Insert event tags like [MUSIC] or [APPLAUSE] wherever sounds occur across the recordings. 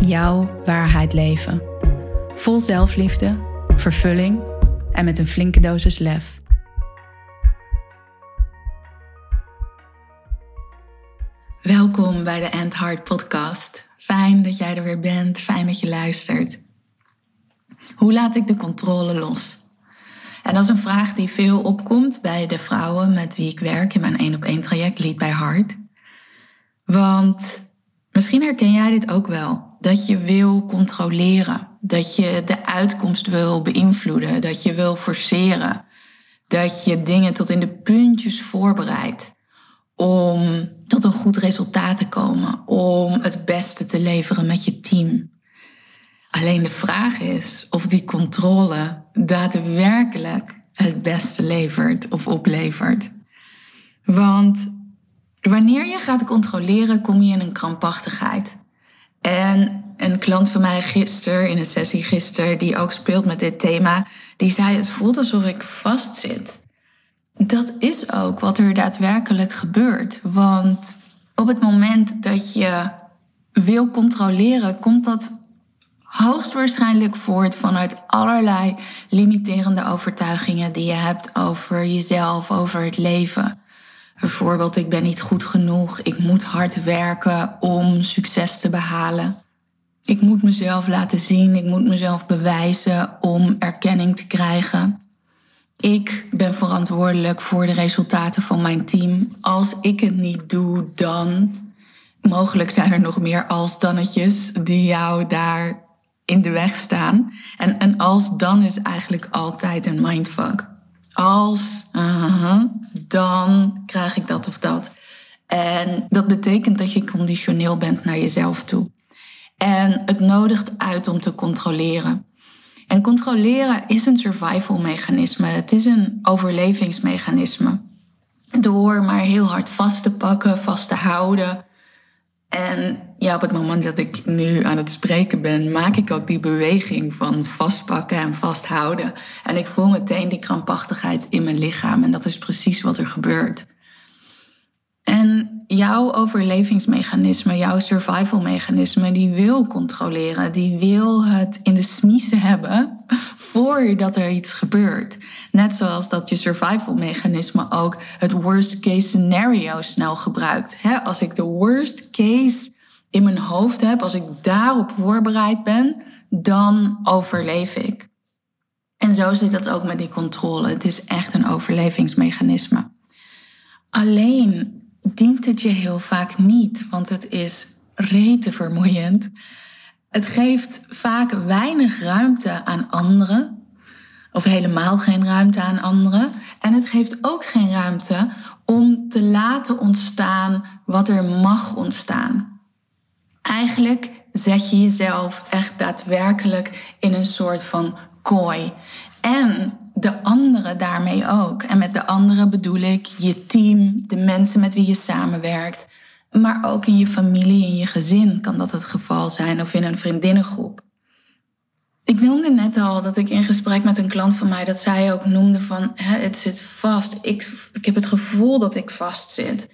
jouw waarheid leven. Vol zelfliefde, vervulling en met een flinke dosis lef. Welkom bij de End Heart Podcast. Fijn dat jij er weer bent, fijn dat je luistert. Hoe laat ik de controle los? En dat is een vraag die veel opkomt bij de vrouwen met wie ik werk in mijn één op één traject Lead by Heart. Want misschien herken jij dit ook wel. Dat je wil controleren, dat je de uitkomst wil beïnvloeden, dat je wil forceren, dat je dingen tot in de puntjes voorbereidt om tot een goed resultaat te komen, om het beste te leveren met je team. Alleen de vraag is of die controle daadwerkelijk het beste levert of oplevert. Want wanneer je gaat controleren, kom je in een krampachtigheid. En een klant van mij gisteren, in een sessie gisteren, die ook speelt met dit thema, die zei: Het voelt alsof ik vastzit. Dat is ook wat er daadwerkelijk gebeurt. Want op het moment dat je wil controleren, komt dat hoogstwaarschijnlijk voort vanuit allerlei limiterende overtuigingen die je hebt over jezelf, over het leven. Bijvoorbeeld, ik ben niet goed genoeg, ik moet hard werken om succes te behalen. Ik moet mezelf laten zien, ik moet mezelf bewijzen om erkenning te krijgen. Ik ben verantwoordelijk voor de resultaten van mijn team. Als ik het niet doe, dan. Mogelijk zijn er nog meer als-dannetjes die jou daar in de weg staan. En, en als dan is eigenlijk altijd een mindfuck als, uh dan krijg ik dat of dat. En dat betekent dat je conditioneel bent naar jezelf toe. En het nodigt uit om te controleren. En controleren is een survival mechanisme. Het is een overlevingsmechanisme. Door maar heel hard vast te pakken, vast te houden, en ja, op het moment dat ik nu aan het spreken ben, maak ik ook die beweging van vastpakken en vasthouden. En ik voel meteen die krampachtigheid in mijn lichaam. En dat is precies wat er gebeurt. En jouw overlevingsmechanisme, jouw survivalmechanisme, die wil controleren. Die wil het in de smiezen hebben voordat er iets gebeurt. Net zoals dat je survivalmechanisme ook het worst case scenario snel gebruikt. Als ik de worst case in mijn hoofd heb, als ik daarop voorbereid ben, dan overleef ik. En zo zit dat ook met die controle. Het is echt een overlevingsmechanisme. Alleen dient het je heel vaak niet, want het is rete vermoeiend. Het geeft vaak weinig ruimte aan anderen, of helemaal geen ruimte aan anderen. En het geeft ook geen ruimte om te laten ontstaan wat er mag ontstaan. Eigenlijk zet je jezelf echt daadwerkelijk in een soort van kooi. En de anderen daarmee ook. En met de anderen bedoel ik je team, de mensen met wie je samenwerkt. Maar ook in je familie, in je gezin kan dat het geval zijn of in een vriendinnengroep. Ik noemde net al dat ik in gesprek met een klant van mij, dat zij ook noemde van het zit vast. Ik, ik heb het gevoel dat ik vast zit.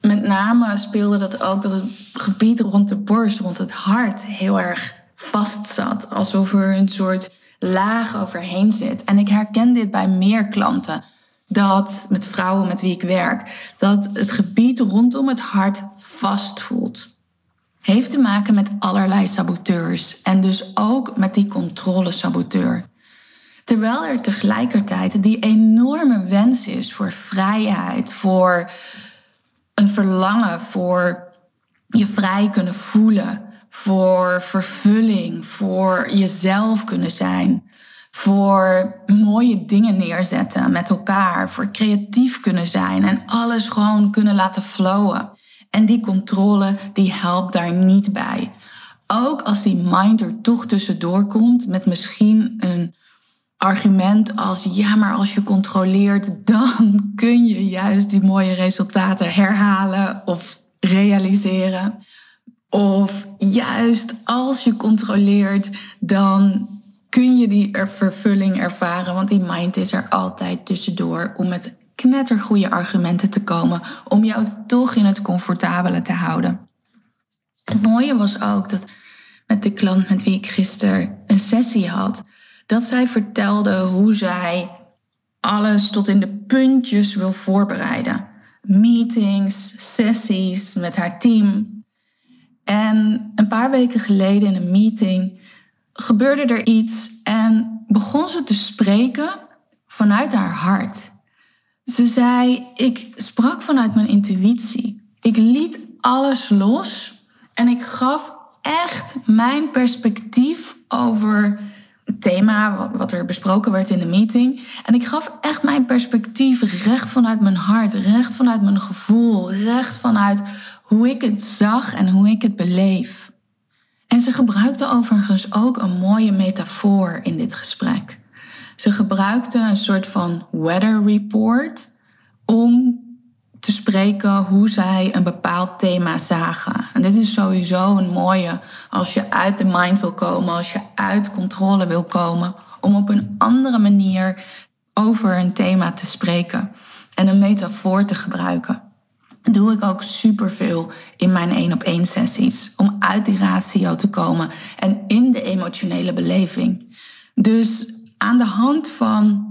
Met name speelde dat ook dat het gebied rond de borst, rond het hart, heel erg vast zat. Alsof er een soort laag overheen zit. En ik herken dit bij meer klanten. Dat met vrouwen met wie ik werk, dat het gebied rondom het hart vast voelt. Heeft te maken met allerlei saboteurs en dus ook met die controlesaboteur. Terwijl er tegelijkertijd die enorme wens is voor vrijheid, voor een verlangen voor je vrij kunnen voelen, voor vervulling, voor jezelf kunnen zijn, voor mooie dingen neerzetten met elkaar, voor creatief kunnen zijn en alles gewoon kunnen laten flowen. En die controle die helpt daar niet bij. Ook als die mind er toch tussendoor komt met misschien een argument als ja, maar als je controleert, [LAUGHS] dan kun je juist die mooie resultaten herhalen of realiseren. Of juist als je controleert, dan kun je die vervulling ervaren. Want die mind is er altijd tussendoor om met knettergoede argumenten te komen. Om jou toch in het comfortabele te houden. Het mooie was ook dat met de klant met wie ik gisteren een sessie had, dat zij vertelde hoe zij alles tot in de puntjes wil voorbereiden. Meetings, sessies met haar team. En een paar weken geleden in een meeting gebeurde er iets en begon ze te spreken vanuit haar hart. Ze zei: Ik sprak vanuit mijn intuïtie. Ik liet alles los en ik gaf echt mijn perspectief over het thema wat er besproken werd in de meeting. En ik gaf echt mijn perspectief recht vanuit mijn hart, recht vanuit mijn gevoel, recht vanuit hoe ik het zag en hoe ik het beleef. En ze gebruikte overigens ook een mooie metafoor in dit gesprek. Ze gebruikte een soort van weather report om te spreken hoe zij een bepaald thema zagen. En dit is sowieso een mooie als je uit de mind wil komen, als je uit controle wil komen, om op een andere manier over een thema te spreken en een metafoor te gebruiken. Doe ik ook superveel in mijn één op één sessies om uit die ratio te komen en in de emotionele beleving. Dus aan de hand van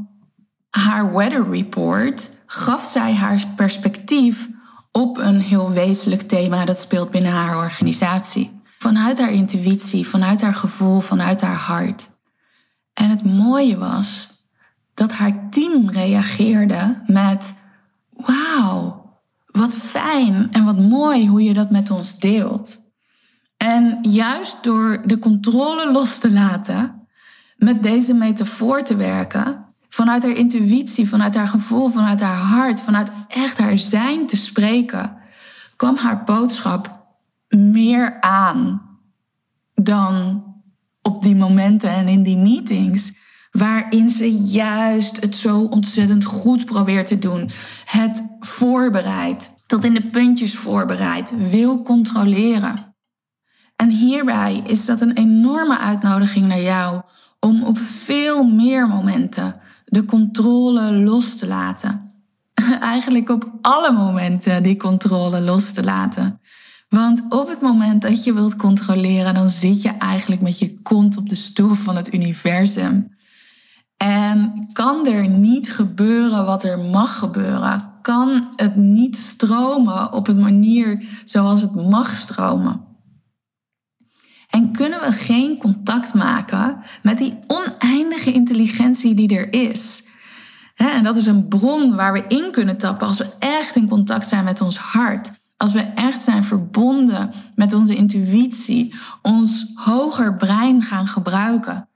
haar weather report gaf zij haar perspectief op een heel wezenlijk thema dat speelt binnen haar organisatie. Vanuit haar intuïtie, vanuit haar gevoel, vanuit haar hart. En het mooie was dat haar team reageerde met: Wauw, wat fijn en wat mooi hoe je dat met ons deelt. En juist door de controle los te laten, met deze metafoor te werken, vanuit haar intuïtie, vanuit haar gevoel, vanuit haar hart, vanuit echt haar zijn te spreken, kwam haar boodschap meer aan dan op die momenten en in die meetings. Waarin ze juist het zo ontzettend goed probeert te doen. Het voorbereidt, tot in de puntjes voorbereidt, wil controleren. En hierbij is dat een enorme uitnodiging naar jou om op veel meer momenten de controle los te laten. [LAUGHS] Eigenlijk op alle momenten die controle los te laten. Want op het moment dat je wilt controleren, dan zit je eigenlijk met je kont op de stoel van het universum. En kan er niet gebeuren wat er mag gebeuren? Kan het niet stromen op een manier zoals het mag stromen? En kunnen we geen contact maken met die oneindige intelligentie die er is? En dat is een bron waar we in kunnen tappen als we echt in contact zijn met ons hart. Als we echt zijn verbonden met onze intuïtie, ons hoger brein gaan gebruiken.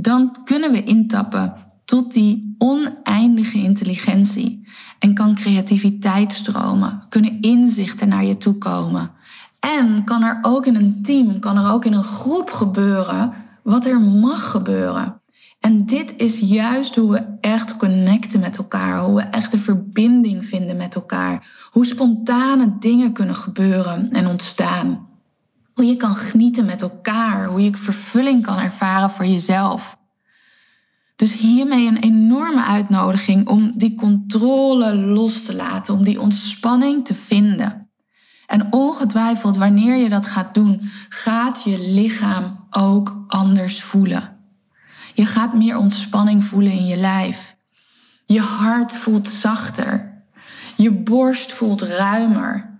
Dan kunnen we intappen tot die oneindige intelligentie. En kan creativiteit stromen, kunnen inzichten naar je toe komen. En kan er ook in een team, kan er ook in een groep gebeuren wat er mag gebeuren. En dit is juist hoe we echt connecten met elkaar, hoe we echt de verbinding vinden met elkaar, hoe spontane dingen kunnen gebeuren en ontstaan. Hoe je kan genieten met elkaar, hoe je vervulling kan ervaren voor jezelf. Dus hiermee een enorme uitnodiging om die controle los te laten, om die ontspanning te vinden. En ongetwijfeld, wanneer je dat gaat doen, gaat je lichaam ook anders voelen. Je gaat meer ontspanning voelen in je lijf. Je hart voelt zachter. Je borst voelt ruimer.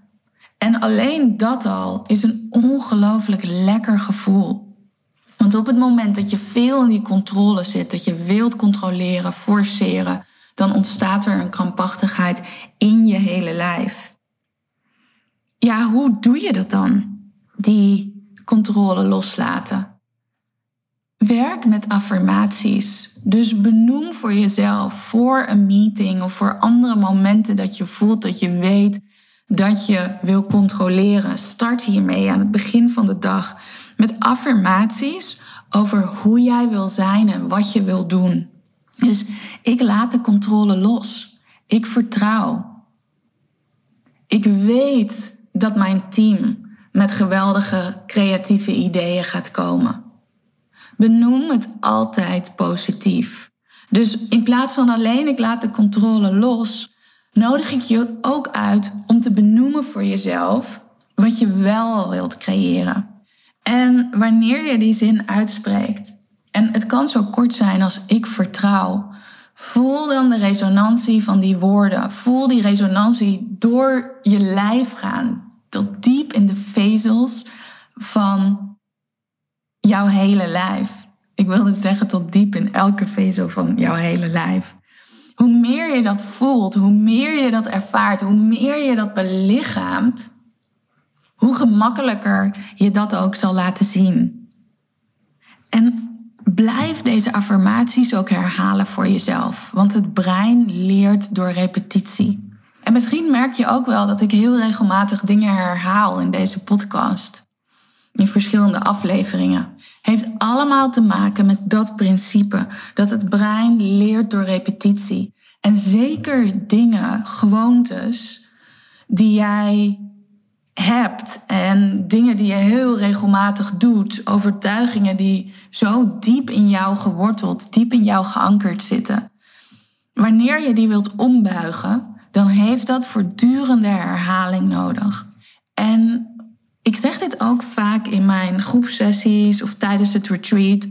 En alleen dat al is een ongelooflijk lekker gevoel. Want op het moment dat je veel in die controle zit, dat je wilt controleren, forceren, dan ontstaat er een krampachtigheid in je hele lijf ja, hoe doe je dat dan? Die controle loslaten. Werk met affirmaties. Dus benoem voor jezelf, voor een meeting of voor andere momenten dat je voelt dat je weet dat je wil controleren, start hiermee aan het begin van de dag met affirmaties over hoe jij wil zijn en wat je wil doen. Dus ik laat de controle los. Ik vertrouw. Ik weet dat mijn team met geweldige creatieve ideeën gaat komen. Benoem het altijd positief. Dus in plaats van alleen ik laat de controle los, nodig ik je ook uit om te benoemen voor jezelf wat je wel wilt creëren. En wanneer je die zin uitspreekt, en het kan zo kort zijn als ik vertrouw, voel dan de resonantie van die woorden. Voel die resonantie door je lijf gaan, tot diep in de vezels van jouw hele lijf. Ik wilde zeggen tot diep in elke vezel van jouw hele lijf. Hoe meer je dat voelt, hoe meer je dat ervaart, hoe meer je dat belichaamt, hoe gemakkelijker je dat ook zal laten zien. En blijf deze affirmaties ook herhalen voor jezelf, want het brein leert door repetitie. En misschien merk je ook wel dat ik heel regelmatig dingen herhaal in deze podcast. In verschillende afleveringen. Heeft allemaal te maken met dat principe dat het brein leert door repetitie. En zeker dingen, gewoontes die jij hebt en dingen die je heel regelmatig doet, overtuigingen die zo diep in jou geworteld, diep in jou geankerd zitten. Wanneer je die wilt ombuigen, dan heeft dat voortdurende herhaling nodig. En ik zeg dit ook vaak in mijn groepsessies of tijdens het retreat.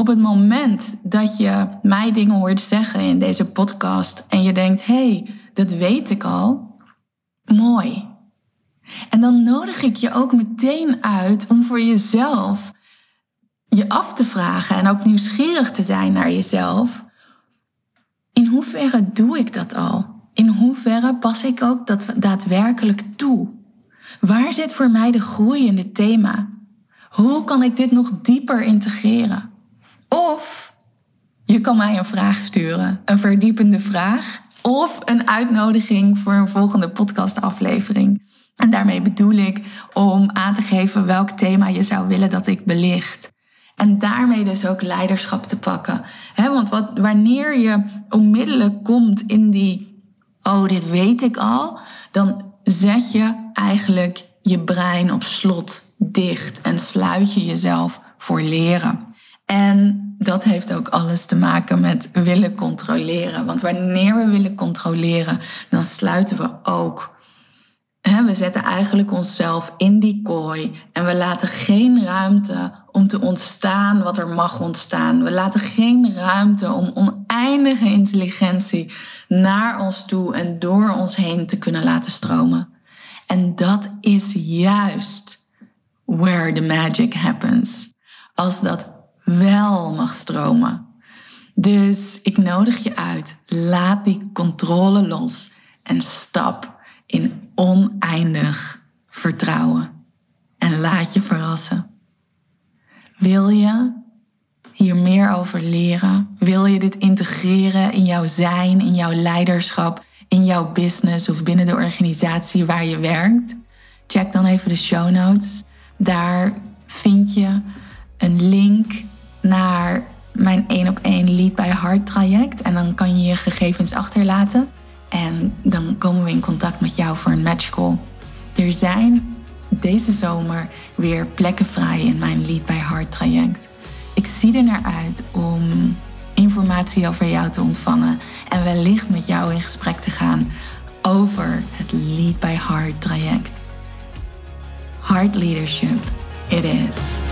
Op het moment dat je mij dingen hoort zeggen in deze podcast en je denkt: hé, hey, dat weet ik al, mooi. En dan nodig ik je ook meteen uit om voor jezelf je af te vragen en ook nieuwsgierig te zijn naar jezelf. In hoeverre doe ik dat al? In hoeverre pas ik ook dat daadwerkelijk toe? Waar zit voor mij de groei in dit thema? Hoe kan ik dit nog dieper integreren? Of je kan mij een vraag sturen, een verdiepende vraag of een uitnodiging voor een volgende podcastaflevering. En daarmee bedoel ik om aan te geven welk thema je zou willen dat ik belicht. En daarmee dus ook leiderschap te pakken. want wat, wanneer je onmiddellijk komt in die oh, dit weet ik al, dan zet je eigenlijk je brein op slot dicht en sluit je jezelf voor leren. En dat heeft ook alles te maken met willen controleren. Want wanneer we willen controleren, dan sluiten we ook. We zetten eigenlijk onszelf in die kooi en we laten geen ruimte om te ontstaan wat er mag ontstaan. We laten geen ruimte om oneindige intelligentie naar ons toe en door ons heen te kunnen laten stromen. En dat is juist where the magic happens. Als dat wel mag stromen. Dus ik nodig je uit. Laat die controle los en stap in oneindig vertrouwen. En laat je verrassen. Wil je hier meer over leren? Wil je dit integreren in jouw zijn, in jouw leiderschap, in jouw business of binnen de organisatie waar je werkt? Check dan even de show notes. Daar vind je een link naar mijn 1 op 1 Lead by Heart traject. En dan kan je je gegevens achterlaten. En dan komen we in contact met jou voor een matchcall. Er zijn deze zomer weer plekken vrij in mijn Lead by Heart traject. Ik zie er naar uit om informatie over jou te ontvangen en wellicht met jou in gesprek te gaan over het Lead by Heart traject. Heart Leadership, it is.